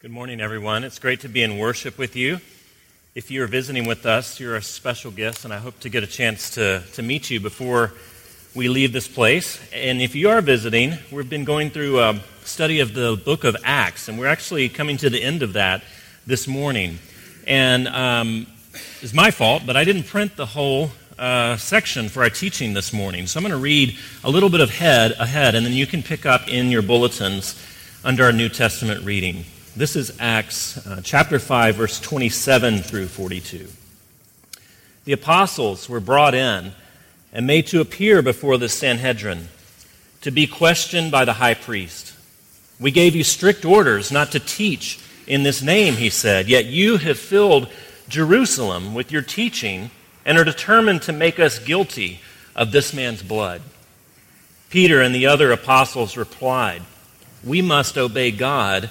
Good morning, everyone. It's great to be in worship with you. If you're visiting with us, you're a special guest, and I hope to get a chance to, to meet you before we leave this place. And if you are visiting, we've been going through a study of the book of Acts, and we're actually coming to the end of that this morning. And um, it's my fault, but I didn't print the whole uh, section for our teaching this morning. So I'm going to read a little bit of head ahead, and then you can pick up in your bulletins under our New Testament reading. This is Acts uh, chapter 5, verse 27 through 42. The apostles were brought in and made to appear before the Sanhedrin to be questioned by the high priest. We gave you strict orders not to teach in this name, he said, yet you have filled Jerusalem with your teaching and are determined to make us guilty of this man's blood. Peter and the other apostles replied, We must obey God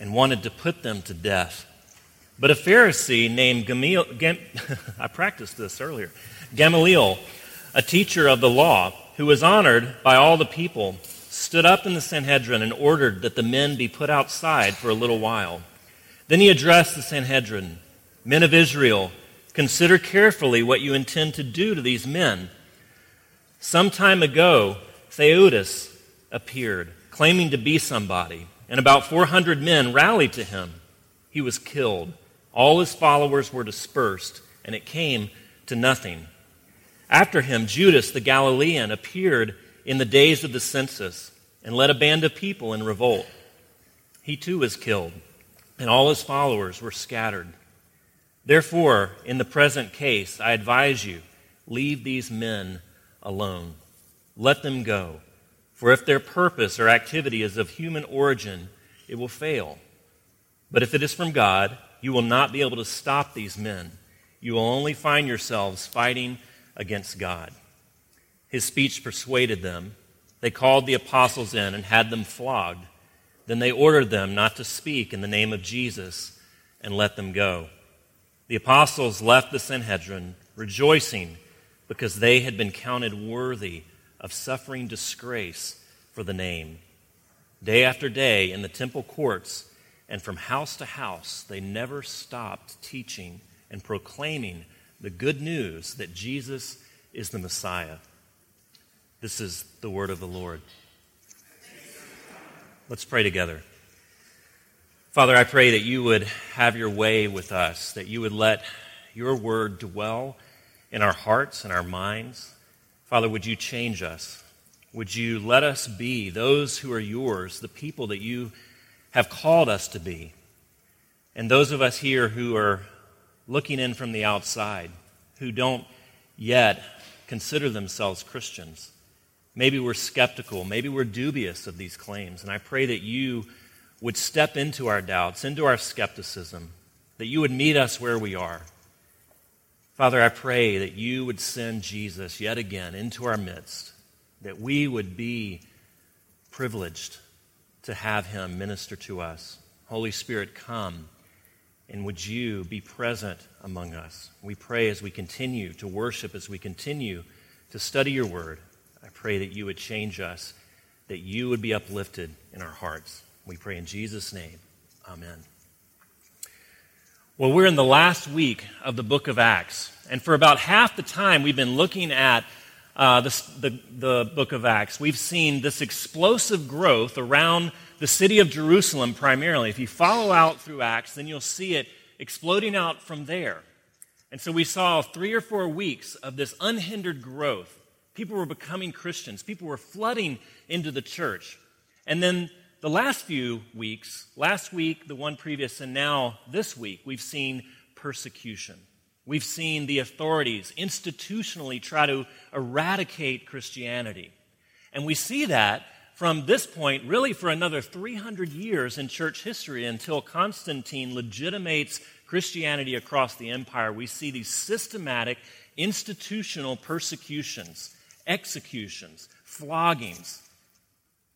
and wanted to put them to death. But a Pharisee named Gamaliel, Gam, I practiced this earlier, Gamaliel, a teacher of the law, who was honored by all the people, stood up in the Sanhedrin and ordered that the men be put outside for a little while. Then he addressed the Sanhedrin Men of Israel, consider carefully what you intend to do to these men. Some time ago, Theudas appeared, claiming to be somebody and about 400 men rallied to him. He was killed. All his followers were dispersed, and it came to nothing. After him, Judas the Galilean appeared in the days of the census and led a band of people in revolt. He too was killed, and all his followers were scattered. Therefore, in the present case, I advise you leave these men alone. Let them go for if their purpose or activity is of human origin, it will fail. But if it is from God, you will not be able to stop these men. You will only find yourselves fighting against God. His speech persuaded them. They called the apostles in and had them flogged. Then they ordered them not to speak in the name of Jesus and let them go. The apostles left the Sanhedrin rejoicing because they had been counted worthy of suffering disgrace for the name. Day after day in the temple courts and from house to house, they never stopped teaching and proclaiming the good news that Jesus is the Messiah. This is the word of the Lord. Let's pray together. Father, I pray that you would have your way with us, that you would let your word dwell in our hearts and our minds. Father, would you change us? Would you let us be those who are yours, the people that you have called us to be? And those of us here who are looking in from the outside, who don't yet consider themselves Christians, maybe we're skeptical, maybe we're dubious of these claims. And I pray that you would step into our doubts, into our skepticism, that you would meet us where we are Father, I pray that you would send Jesus yet again into our midst, that we would be privileged to have him minister to us. Holy Spirit, come and would you be present among us? We pray as we continue to worship, as we continue to study your word. I pray that you would change us, that you would be uplifted in our hearts. We pray in Jesus' name. Amen. Well, we're in the last week of the book of Acts. And for about half the time we've been looking at uh, the, the, the book of Acts, we've seen this explosive growth around the city of Jerusalem primarily. If you follow out through Acts, then you'll see it exploding out from there. And so we saw three or four weeks of this unhindered growth. People were becoming Christians, people were flooding into the church. And then the last few weeks, last week, the one previous, and now this week, we've seen persecution. We've seen the authorities institutionally try to eradicate Christianity. And we see that from this point, really for another 300 years in church history until Constantine legitimates Christianity across the empire, we see these systematic institutional persecutions, executions, floggings,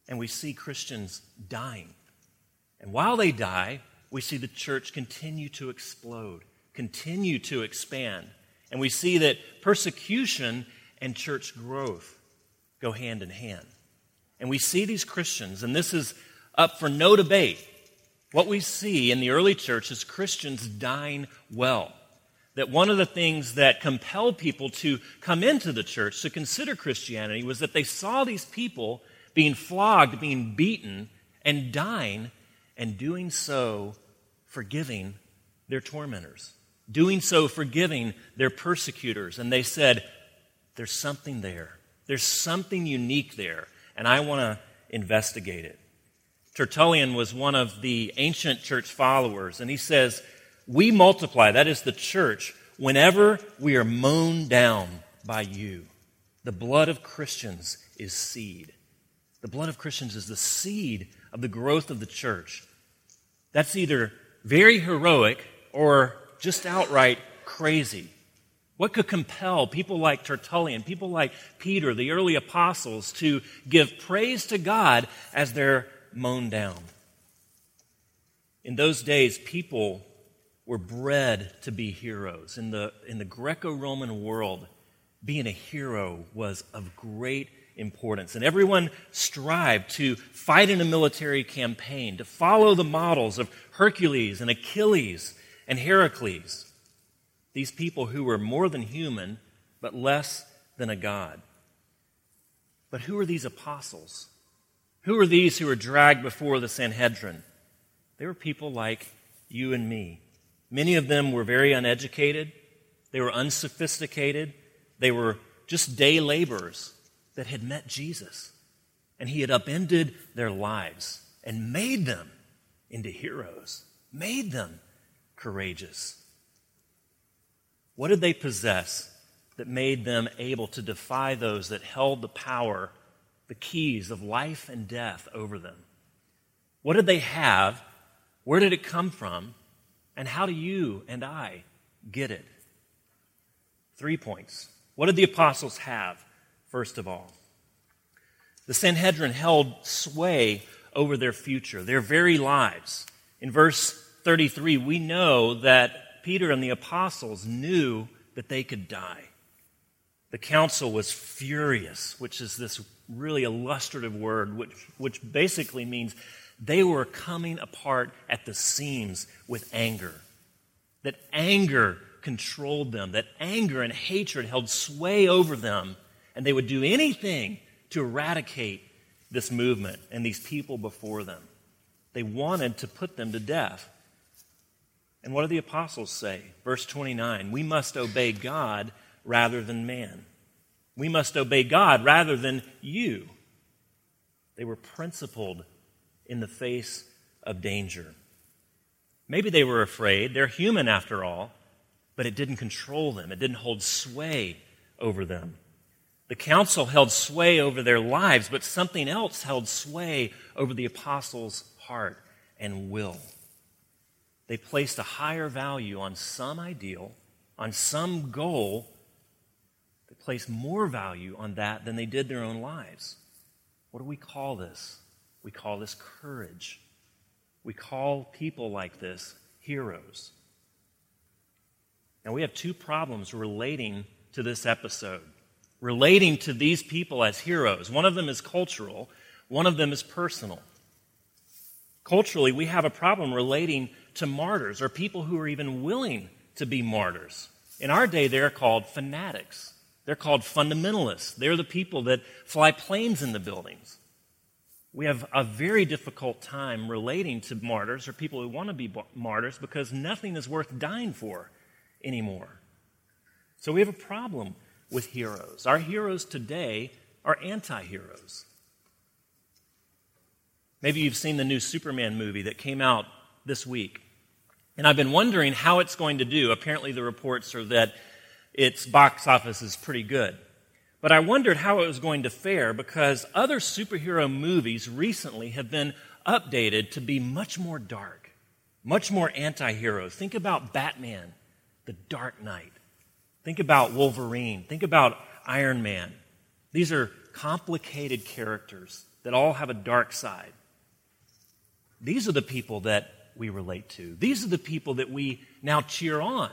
and we see Christians dying. And while they die, we see the church continue to explode, continue to expand. And we see that persecution and church growth go hand in hand. And we see these Christians, and this is up for no debate. What we see in the early church is Christians dying well. That one of the things that compelled people to come into the church to consider Christianity was that they saw these people being flogged, being beaten, and dying, and doing so forgiving their tormentors, doing so forgiving their persecutors. And they said, There's something there. There's something unique there, and I want to investigate it. Tertullian was one of the ancient church followers, and he says, We multiply, that is the church, whenever we are mown down by you. The blood of Christians is seed. The blood of Christians is the seed of the growth of the church. That's either very heroic or just outright crazy. What could compel people like Tertullian, people like Peter, the early apostles, to give praise to God as they're mown down? In those days, people were bred to be heroes. In the, in the Greco Roman world, being a hero was of great importance. And everyone strived to fight in a military campaign, to follow the models of Hercules and Achilles and Heracles. These people who were more than human, but less than a god. But who are these apostles? Who are these who were dragged before the Sanhedrin? They were people like you and me. Many of them were very uneducated. They were unsophisticated. They were just day laborers that had met Jesus. And he had upended their lives and made them into heroes, made them courageous. What did they possess that made them able to defy those that held the power, the keys of life and death over them? What did they have? Where did it come from? And how do you and I get it? Three points. What did the apostles have? First of all. The Sanhedrin held sway over their future, their very lives. In verse 33, we know that Peter and the apostles knew that they could die. The council was furious, which is this really illustrative word, which, which basically means they were coming apart at the seams with anger. That anger controlled them, that anger and hatred held sway over them and they would do anything to eradicate this movement and these people before them. They wanted to put them to death. And what do the apostles say? Verse 29 We must obey God rather than man. We must obey God rather than you. They were principled in the face of danger. Maybe they were afraid. They're human after all, but it didn't control them, it didn't hold sway over them. The council held sway over their lives, but something else held sway over the apostles' heart and will. They placed a higher value on some ideal, on some goal. They placed more value on that than they did their own lives. What do we call this? We call this courage. We call people like this heroes. Now, we have two problems relating to this episode relating to these people as heroes. One of them is cultural, one of them is personal. Culturally, we have a problem relating to martyrs or people who are even willing to be martyrs. In our day, they're called fanatics. They're called fundamentalists. They're the people that fly planes in the buildings. We have a very difficult time relating to martyrs or people who want to be martyrs because nothing is worth dying for anymore. So we have a problem with heroes. Our heroes today are anti heroes. Maybe you've seen the new Superman movie that came out this week. And I've been wondering how it's going to do. Apparently, the reports are that its box office is pretty good. But I wondered how it was going to fare because other superhero movies recently have been updated to be much more dark, much more anti heroes. Think about Batman, The Dark Knight. Think about Wolverine. Think about Iron Man. These are complicated characters that all have a dark side. These are the people that we relate to. These are the people that we now cheer on.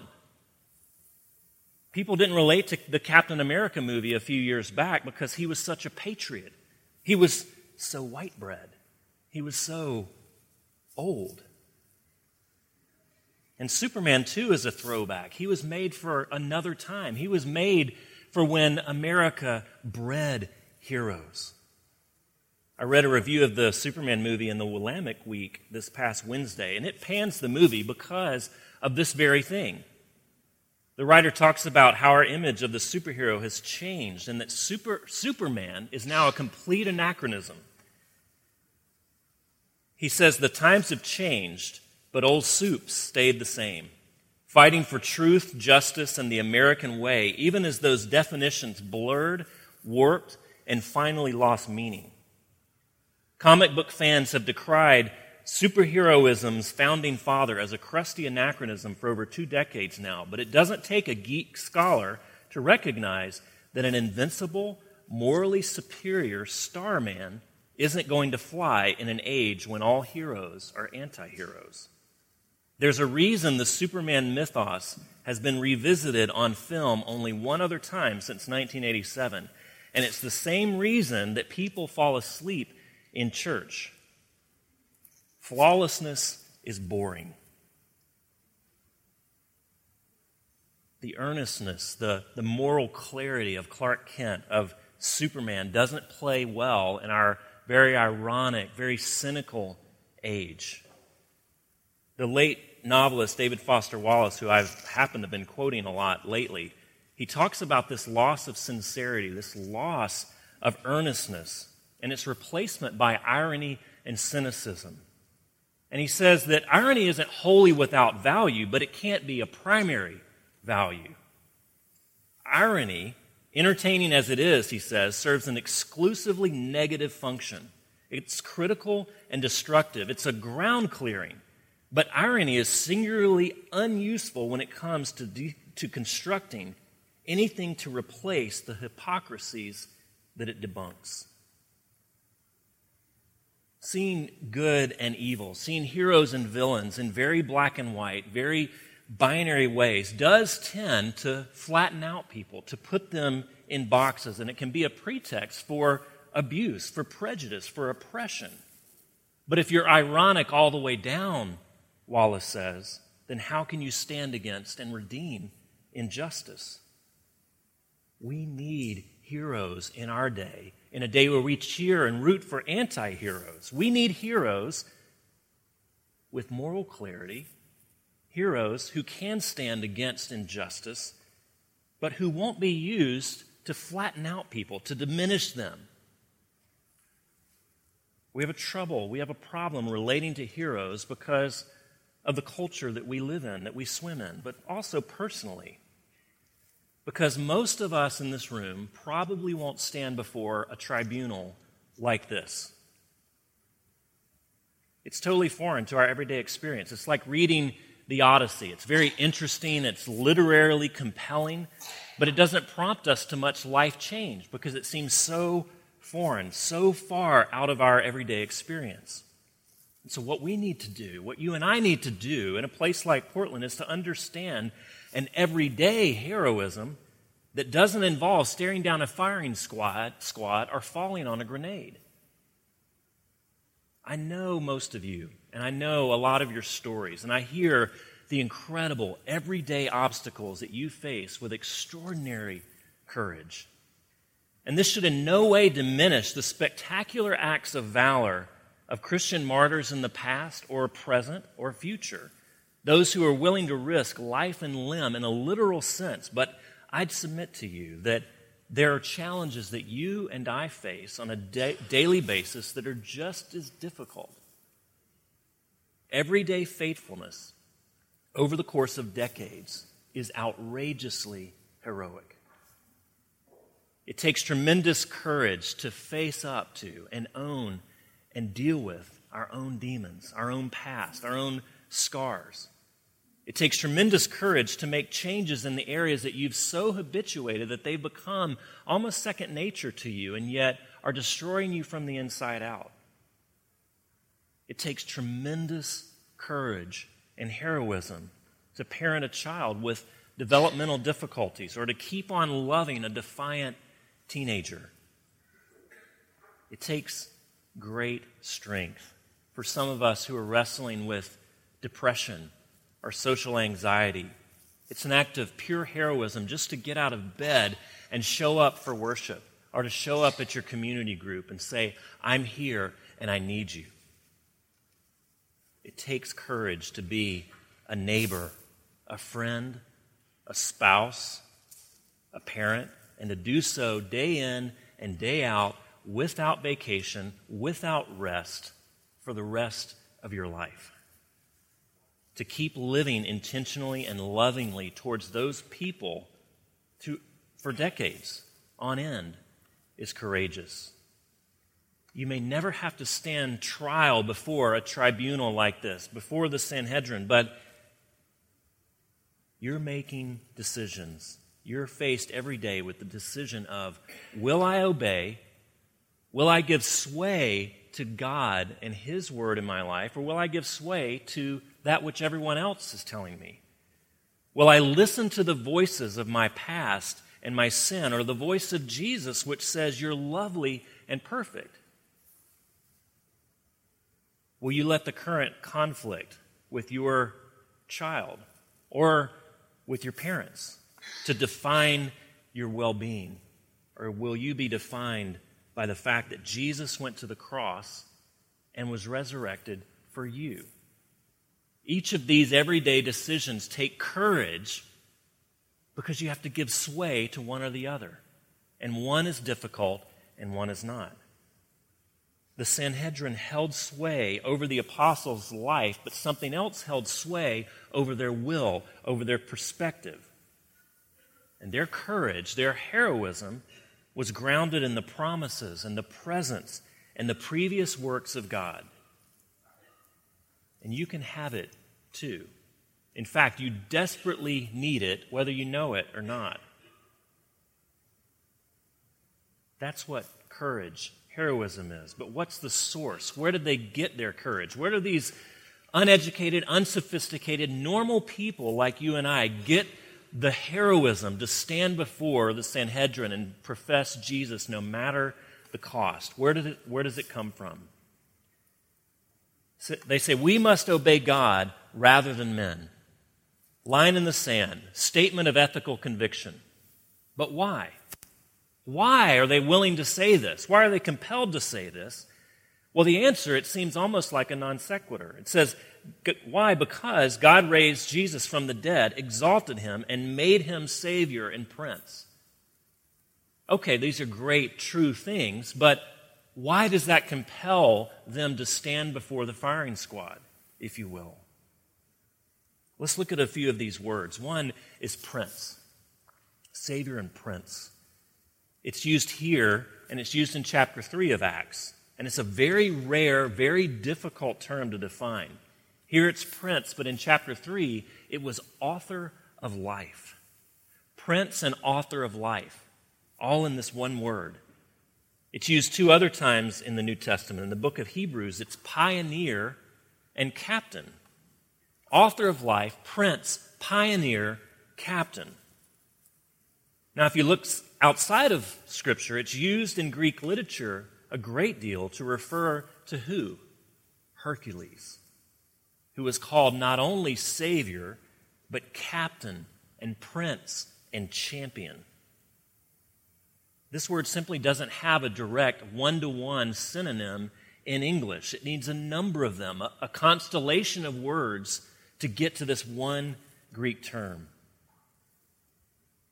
People didn't relate to the Captain America movie a few years back because he was such a patriot. He was so white bread. He was so old. And Superman 2 is a throwback. He was made for another time. He was made for when America bred heroes. I read a review of the Superman movie in the Willamette Week this past Wednesday, and it pans the movie because of this very thing. The writer talks about how our image of the superhero has changed and that super, Superman is now a complete anachronism. He says the times have changed, but old Supes stayed the same, fighting for truth, justice, and the American way, even as those definitions blurred, warped, and finally lost meaning. Comic book fans have decried superheroism's founding father as a crusty anachronism for over two decades now, but it doesn't take a geek scholar to recognize that an invincible, morally superior starman isn't going to fly in an age when all heroes are anti heroes. There's a reason the Superman mythos has been revisited on film only one other time since 1987. And it's the same reason that people fall asleep in church. Flawlessness is boring. The earnestness, the, the moral clarity of Clark Kent, of Superman, doesn't play well in our very ironic, very cynical age. The late novelist David Foster Wallace, who I've happened to have been quoting a lot lately, he talks about this loss of sincerity, this loss of earnestness, and its replacement by irony and cynicism. And he says that irony isn't wholly without value, but it can't be a primary value. Irony, entertaining as it is, he says, serves an exclusively negative function. It's critical and destructive. It's a ground clearing. But irony is singularly unuseful when it comes to, de- to constructing anything to replace the hypocrisies that it debunks. Seeing good and evil, seeing heroes and villains in very black and white, very binary ways, does tend to flatten out people, to put them in boxes, and it can be a pretext for abuse, for prejudice, for oppression. But if you're ironic all the way down, Wallace says, then how can you stand against and redeem injustice? We need heroes in our day, in a day where we cheer and root for anti heroes. We need heroes with moral clarity, heroes who can stand against injustice, but who won't be used to flatten out people, to diminish them. We have a trouble, we have a problem relating to heroes because of the culture that we live in, that we swim in, but also personally. Because most of us in this room probably won't stand before a tribunal like this. It's totally foreign to our everyday experience. It's like reading the Odyssey. It's very interesting, it's literarily compelling, but it doesn't prompt us to much life change because it seems so foreign, so far out of our everyday experience. And so, what we need to do, what you and I need to do in a place like Portland, is to understand an everyday heroism that doesn't involve staring down a firing squad, squad or falling on a grenade. I know most of you, and I know a lot of your stories, and I hear the incredible everyday obstacles that you face with extraordinary courage. And this should in no way diminish the spectacular acts of valor of Christian martyrs in the past or present or future. Those who are willing to risk life and limb in a literal sense. But I'd submit to you that there are challenges that you and I face on a da- daily basis that are just as difficult. Everyday faithfulness over the course of decades is outrageously heroic. It takes tremendous courage to face up to and own and deal with our own demons, our own past, our own scars. It takes tremendous courage to make changes in the areas that you've so habituated that they've become almost second nature to you and yet are destroying you from the inside out. It takes tremendous courage and heroism to parent a child with developmental difficulties or to keep on loving a defiant teenager. It takes great strength for some of us who are wrestling with depression or social anxiety. It's an act of pure heroism just to get out of bed and show up for worship or to show up at your community group and say, I'm here and I need you. It takes courage to be a neighbor, a friend, a spouse, a parent, and to do so day in and day out without vacation, without rest for the rest of your life. To keep living intentionally and lovingly towards those people to, for decades on end is courageous. You may never have to stand trial before a tribunal like this, before the Sanhedrin, but you're making decisions. You're faced every day with the decision of will I obey? Will I give sway to God and His word in my life, or will I give sway to that which everyone else is telling me? Will I listen to the voices of my past and my sin, or the voice of Jesus, which says, You're lovely and perfect? Will you let the current conflict with your child or with your parents to define your well being? Or will you be defined by the fact that Jesus went to the cross and was resurrected for you? Each of these everyday decisions take courage because you have to give sway to one or the other. And one is difficult and one is not. The Sanhedrin held sway over the apostles' life, but something else held sway over their will, over their perspective. And their courage, their heroism, was grounded in the promises and the presence and the previous works of God. And you can have it too. In fact, you desperately need it, whether you know it or not. That's what courage, heroism is. But what's the source? Where did they get their courage? Where do these uneducated, unsophisticated, normal people like you and I get the heroism to stand before the Sanhedrin and profess Jesus no matter the cost? Where, did it, where does it come from? So they say, We must obey God rather than men. Line in the sand, statement of ethical conviction. But why? Why are they willing to say this? Why are they compelled to say this? Well, the answer, it seems almost like a non sequitur. It says, why? Because God raised Jesus from the dead, exalted him, and made him Savior and Prince. Okay, these are great, true things, but why does that compel them to stand before the firing squad, if you will? Let's look at a few of these words. One is Prince, Savior and Prince. It's used here, and it's used in chapter 3 of Acts. And it's a very rare, very difficult term to define. Here it's Prince, but in chapter 3, it was author of life. Prince and author of life, all in this one word. It's used two other times in the New Testament. In the book of Hebrews, it's pioneer and captain. Author of life, prince, pioneer, captain. Now, if you look outside of Scripture, it's used in Greek literature a great deal to refer to who? Hercules who was called not only Savior, but Captain and Prince and Champion. This word simply doesn't have a direct one to one synonym in English. It needs a number of them, a, a, constellation of words to get to this one Greek term.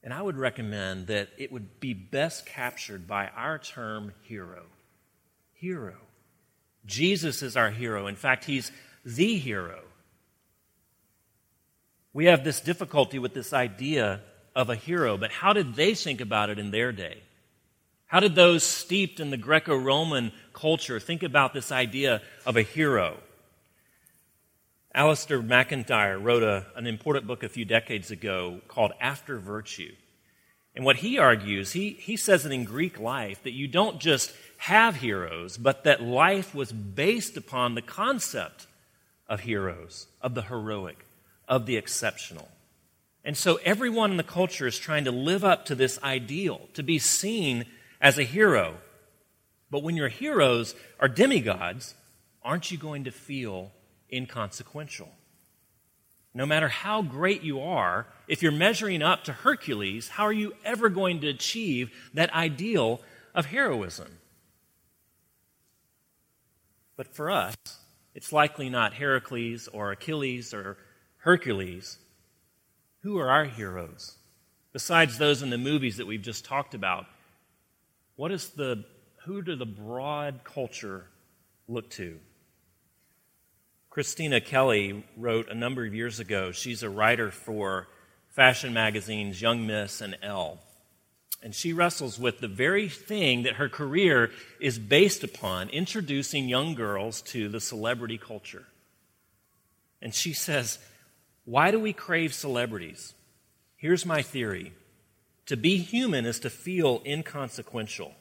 And I would recommend that it would be best captured by our term hero. Hero. Jesus is our hero. In fact, he's the hero. We have this difficulty with this idea of a hero, but how did they think about it in their day? How did those steeped in the Greco Roman culture think about this idea of a hero? Alasdair MacIntyre wrote a, an important book a few decades ago called After Virtue. And what he argues, he, he says that in Greek life, that you don't just have heroes, but that life was based upon the concept of heroes, of the heroic, of the exceptional. And so everyone in the culture is trying to live up to this ideal, to be seen as a hero. But when your heroes are demigods, aren't you going to feel inconsequential? No matter how great you are, if you're measuring up to Hercules, how are you ever going to achieve that ideal of heroism? But for us, it's likely not Heracles or Achilles or Hercules. Who are our heroes? Besides those in the movies that we've just talked about, what is the, who do the broad culture look to? Christina Kelly wrote a number of years ago. She's a writer for fashion magazines Young Miss and Elle. And she wrestles with the very thing that her career is based upon introducing young girls to the celebrity culture. And she says, Why do we crave celebrities? Here's my theory to be human is to feel inconsequential.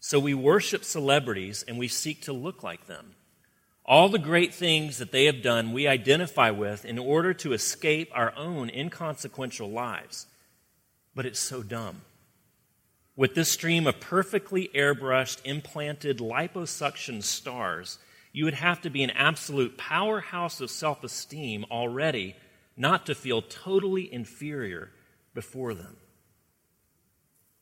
So we worship celebrities and we seek to look like them. All the great things that they have done, we identify with in order to escape our own inconsequential lives. But it's so dumb. With this stream of perfectly airbrushed, implanted liposuction stars, you would have to be an absolute powerhouse of self esteem already not to feel totally inferior before them.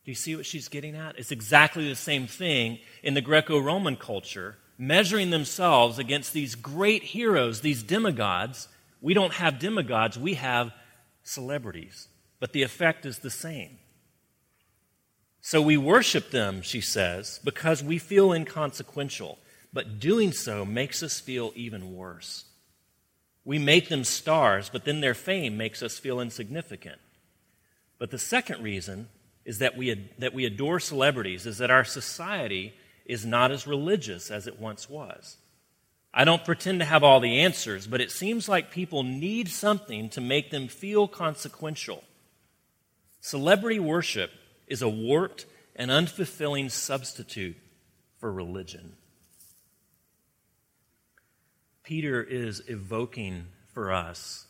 Do you see what she's getting at? It's exactly the same thing in the Greco Roman culture measuring themselves against these great heroes, these demigods. We don't have demigods, we have celebrities. But the effect is the same. So we worship them, she says, because we feel inconsequential. But doing so makes us feel even worse. We make them stars, but then their fame makes us feel insignificant. But the second reason is that we, ad- that we adore celebrities, is that our society is not as religious as it once was. I don't pretend to have all the answers, but it seems like people need something to make them feel consequential. Celebrity worship is a warped and unfulfilling substitute for religion. Peter is evoking for us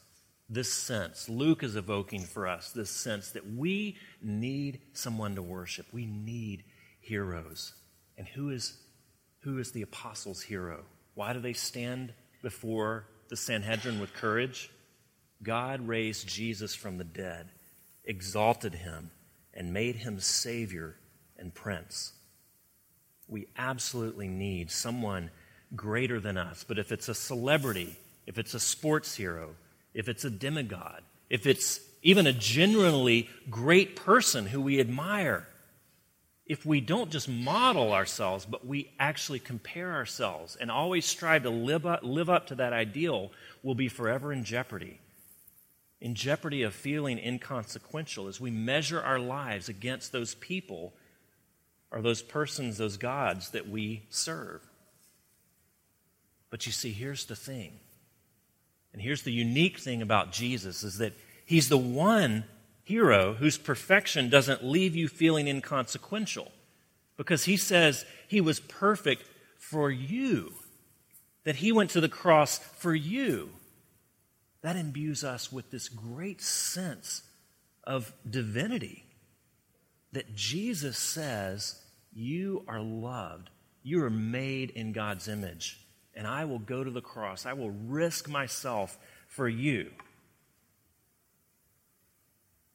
this sense. Luke is evoking for us this sense that we need someone to worship. We need heroes. And who is, who is the apostles' hero? Why do they stand before the Sanhedrin with courage? God raised Jesus from the dead, exalted him, and made him Savior and Prince. We absolutely need someone greater than us. But if it's a celebrity, if it's a sports hero, if it's a demigod, if it's even a genuinely great person who we admire, if we don't just model ourselves, but we actually compare ourselves and always strive to live up, live up to that ideal, we'll be forever in jeopardy. In jeopardy of feeling inconsequential as we measure our lives against those people or those persons, those gods that we serve. But you see, here's the thing. And here's the unique thing about Jesus is that he's the one hero whose perfection doesn't leave you feeling inconsequential because he says he was perfect for you, that he went to the cross for you. That imbues us with this great sense of divinity that Jesus says, You are loved, you are made in God's image, and I will go to the cross, I will risk myself for you.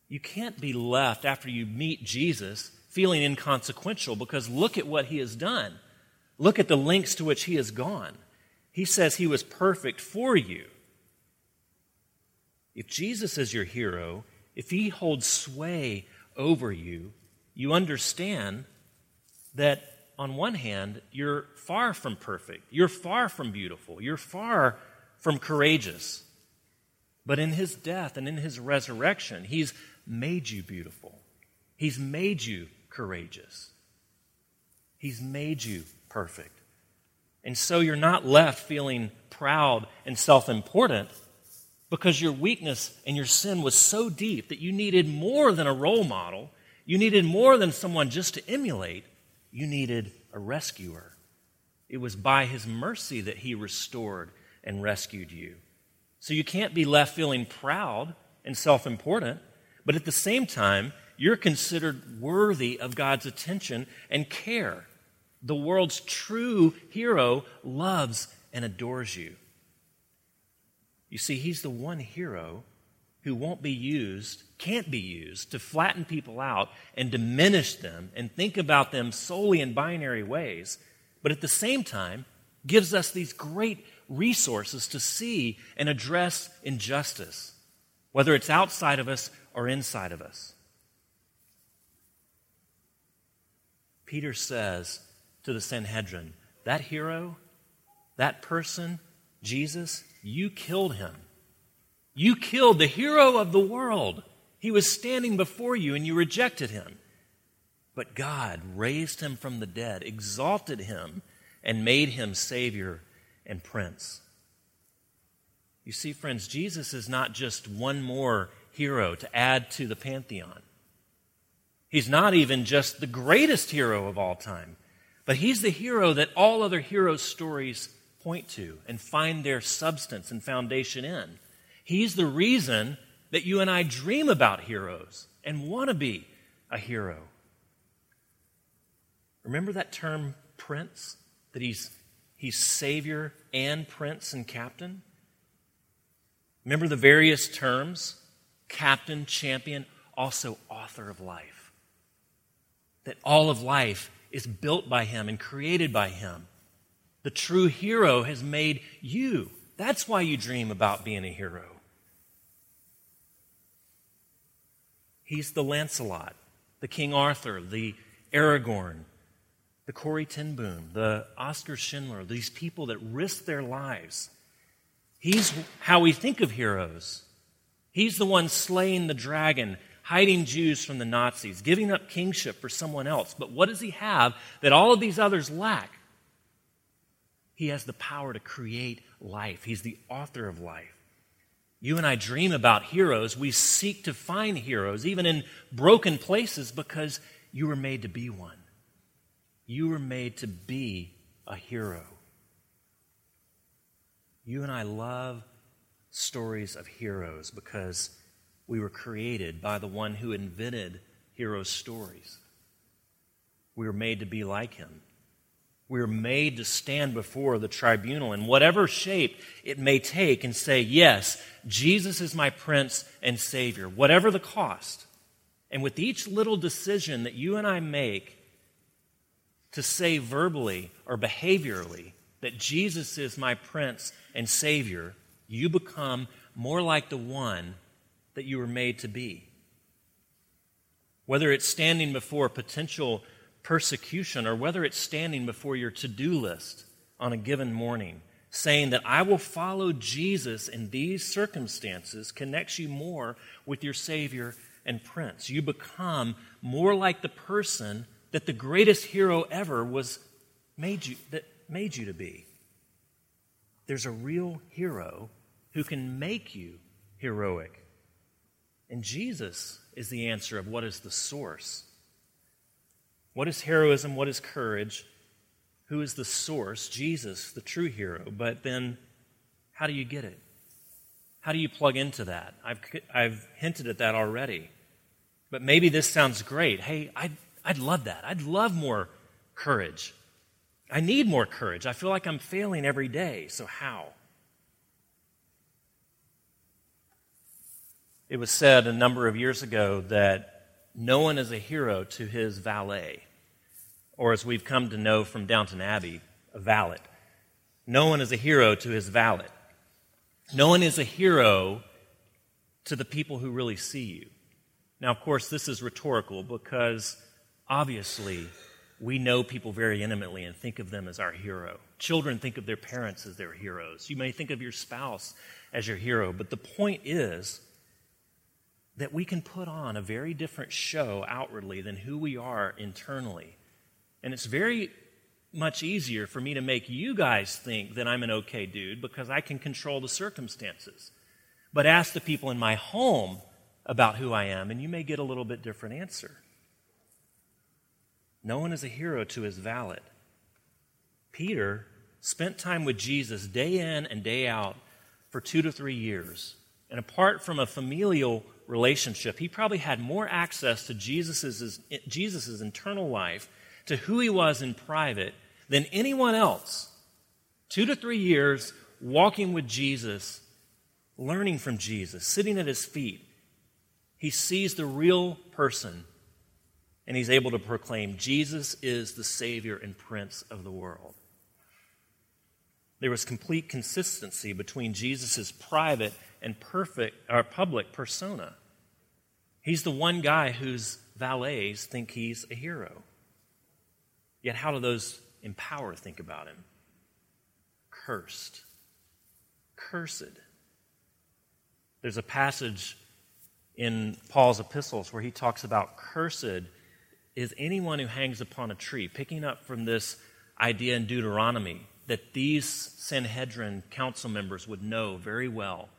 You can't be left after you meet Jesus feeling inconsequential because look at what he has done. Look at the lengths to which he has gone. He says he was perfect for you. If Jesus is your hero, if he holds sway over you, you understand that on one hand, you're far from perfect, you're far from beautiful, you're far from courageous. But in his death and in his resurrection, he's made you beautiful. He's made you courageous. He's made you perfect. And so you're not left feeling proud and self important because your weakness and your sin was so deep that you needed more than a role model. You needed more than someone just to emulate. You needed a rescuer. It was by his mercy that he restored and rescued you. So you can't be left feeling proud and self important, but at the same time, you're considered worthy of God's attention and care. The world's true hero loves and adores you. You see, he's the one hero who won't be used, can't be used to flatten people out and diminish them and think about them solely in binary ways, but at the same time gives us these great resources to see and address injustice, whether it's outside of us or inside of us. Peter says to the Sanhedrin, That hero, that person, Jesus, you killed him. You killed the hero of the world. He was standing before you and you rejected him. But God raised him from the dead, exalted him, and made him Savior and Prince. You see, friends, Jesus is not just one more hero to add to the pantheon. He's not even just the greatest hero of all time, but he's the hero that all other hero stories point to and find their substance and foundation in. He's the reason that you and I dream about heroes and want to be a hero. Remember that term prince? That he's, he's savior and prince and captain? Remember the various terms? Captain, champion, also author of life. That all of life is built by him and created by him. The true hero has made you. That's why you dream about being a hero. He's the Lancelot, the King Arthur, the Aragorn, the ten Boom, the Oscar Schindler, these people that risk their lives. He's how we think of heroes. He's the one slaying the dragon, hiding Jews from the Nazis, giving up kingship for someone else. But what does he have that all of these others lack? He has the power to create life. He's the author of life. You and I dream about heroes. We seek to find heroes, even in broken places, because you were made to be one. You were made to be a hero. You and I love stories of heroes because we were created by the one who invented hero stories. We were made to be like him. We are made to stand before the tribunal in whatever shape it may take and say, Yes, Jesus is my Prince and Savior, whatever the cost. And with each little decision that you and I make to say verbally or behaviorally that Jesus is my Prince and Savior, you become more like the one that you were made to be. Whether it's standing before potential persecution or whether it's standing before your to do list on a given morning, saying that I will follow Jesus in these circumstances connects you more with your Savior and Prince. You become more like the person that the greatest hero ever was made you, that made you to be. There's a real hero who can make you heroic. And Jesus is the answer of what is the source what is heroism? What is courage? Who is the source? Jesus, the true hero. But then, how do you get it? How do you plug into that? I've, I've hinted at that already. But maybe this sounds great. Hey, I'd, I'd love that. I'd love more courage. I need more courage. I feel like I'm failing every day. So, how? It was said a number of years ago that no one is a hero to his valet or as we've come to know from Downton Abbey, a valet. No one is a hero to his valet. No one is a hero to the people who really see you. Now, of course, this is rhetorical because obviously we know people very intimately and think of them as our hero. Children think of their parents as their heroes. You may think of your spouse as your hero, but the point is that we can put on a very different show outwardly than who we are internally And it's very much easier for me to make you guys think that I'm an okay dude because I can control the circumstances. But ask the people in my home about who I am, and you may get a little bit different answer. No one is a hero to his valet. Peter spent time with Jesus day in and day out for two to three years. And apart from a familial relationship, he probably had more access to Jesus' Jesus's internal life, to who he was in private, than anyone else. Two to three years walking with Jesus, learning from Jesus, sitting at his feet. He sees the real person and he's able to proclaim Jesus is the Savior and Prince of the world. There was complete consistency between Jesus' private and perfect or public persona. He's the one guy whose valets think he's a hero. Yet, how do those in power think about him? Cursed. Cursed. There's a passage in Paul's epistles where he talks about cursed is anyone who hangs upon a tree, picking up from this idea in Deuteronomy that these Sanhedrin council members would know very well.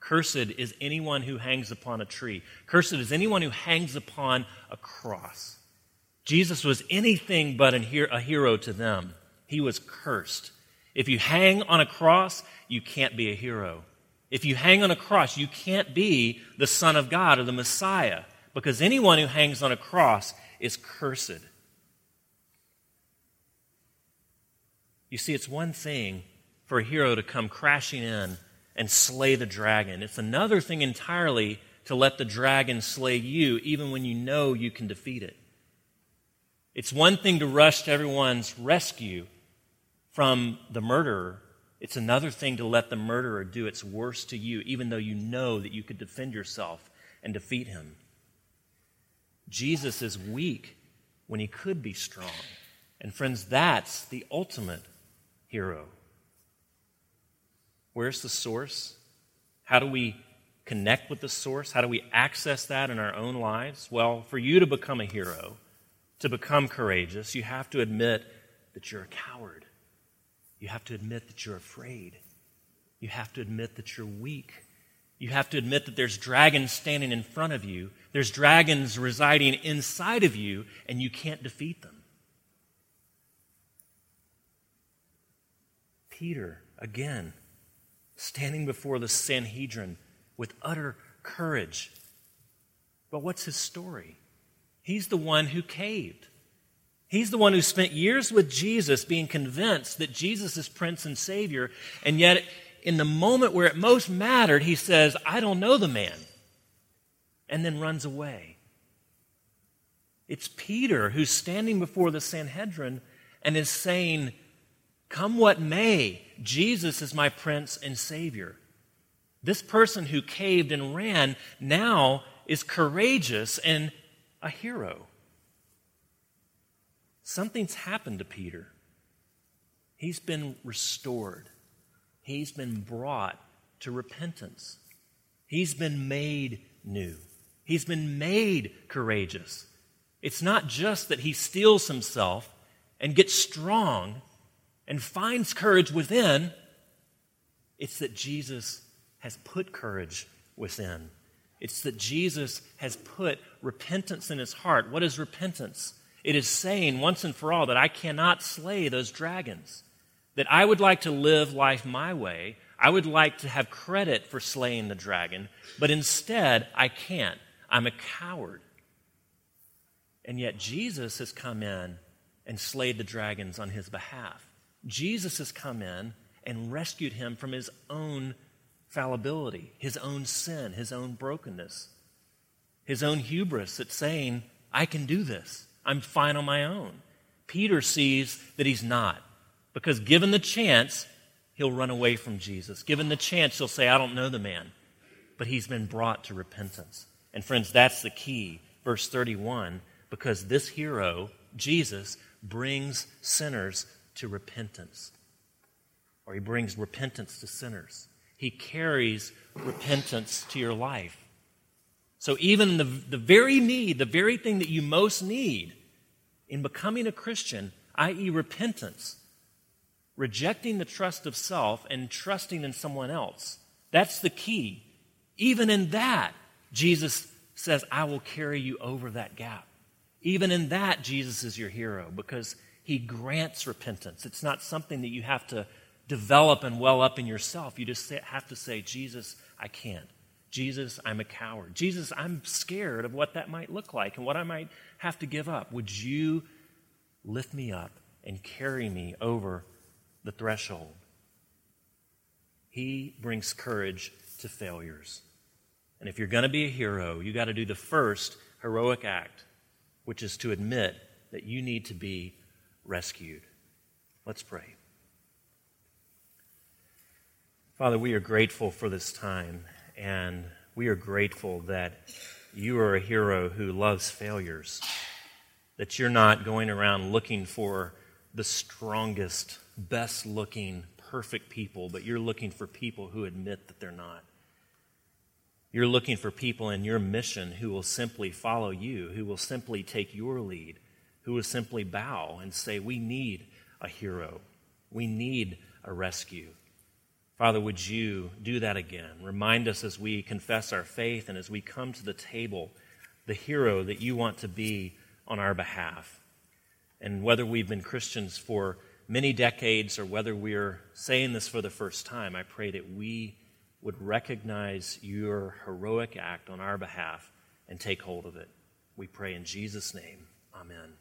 Cursed is anyone who hangs upon a tree. Cursed is anyone who hangs upon a cross. Jesus was anything but a hero to them. He was cursed. If you hang on a cross, you can't be a hero. If you hang on a cross, you can't be the Son of God or the Messiah, because anyone who hangs on a cross is cursed. You see, it's one thing for a hero to come crashing in and slay the dragon, it's another thing entirely to let the dragon slay you, even when you know you can defeat it. It's one thing to rush to everyone's rescue from the murderer. It's another thing to let the murderer do its worst to you, even though you know that you could defend yourself and defeat him. Jesus is weak when he could be strong. And friends, that's the ultimate hero. Where's the source? How do we connect with the source? How do we access that in our own lives? Well, for you to become a hero, to become courageous, you have to admit that you're a coward. You have to admit that you're afraid. You have to admit that you're weak. You have to admit that there's dragons standing in front of you, there's dragons residing inside of you, and you can't defeat them. Peter, again, standing before the Sanhedrin with utter courage. But what's his story? He's the one who caved. He's the one who spent years with Jesus being convinced that Jesus is Prince and Savior, and yet in the moment where it most mattered, he says, I don't know the man, and then runs away. It's Peter who's standing before the Sanhedrin and is saying, Come what may, Jesus is my Prince and Savior. This person who caved and ran now is courageous and a hero. Something's happened to Peter. He's been restored, he's been brought to repentance, he's been made new, he's been made courageous. It's not just that he steels himself and gets strong and finds courage within, it's that Jesus has put courage within. It's that Jesus has put repentance in his heart. What is repentance? It is saying once and for all that I cannot slay those dragons, that I would like to live life my way. I would like to have credit for slaying the dragon, but instead I can't. I'm a coward. And yet Jesus has come in and slayed the dragons on his behalf. Jesus has come in and rescued him from his own fallibility, his own sin, his own brokenness, his own hubris at saying, I can do this. I'm fine on my own. Peter sees that he's not, because given the chance, he'll run away from Jesus. Given the chance, he'll say, I don't know the man. But he's been brought to repentance. And friends, that's the key. Verse 31 because this hero, Jesus, brings sinners to repentance, or he brings repentance to sinners. He carries repentance to your life. So, even the, the very need, the very thing that you most need, in becoming a Christian, i.e., repentance, rejecting the trust of self and trusting in someone else. That's the key. Even in that, Jesus says, I will carry you over that gap. Even in that, Jesus is your hero because he grants repentance. It's not something that you have to develop and well up in yourself. You just have to say, Jesus, I can't. Jesus, I'm a coward. Jesus, I'm scared of what that might look like and what I might have to give up. Would you lift me up and carry me over the threshold? He brings courage to failures. And if you're going to be a hero, you got to do the first heroic act, which is to admit that you need to be rescued. Let's pray. Father, we are grateful for this time, and we are grateful that you are a hero who loves failures, that you're not going around looking for the strongest, best looking, perfect people, but you're looking for people who admit that they're not. You're looking for people in your mission who will simply follow you, who will simply take your lead, who will simply bow and say, We need a hero. We need a rescue. Father, would you do that again? Remind us as we confess our faith and as we come to the table, the hero that you want to be on our behalf. And whether we've been Christians for many decades or whether we're saying this for the first time, I pray that we would recognize your heroic act on our behalf and take hold of it. We pray in Jesus' name. Amen.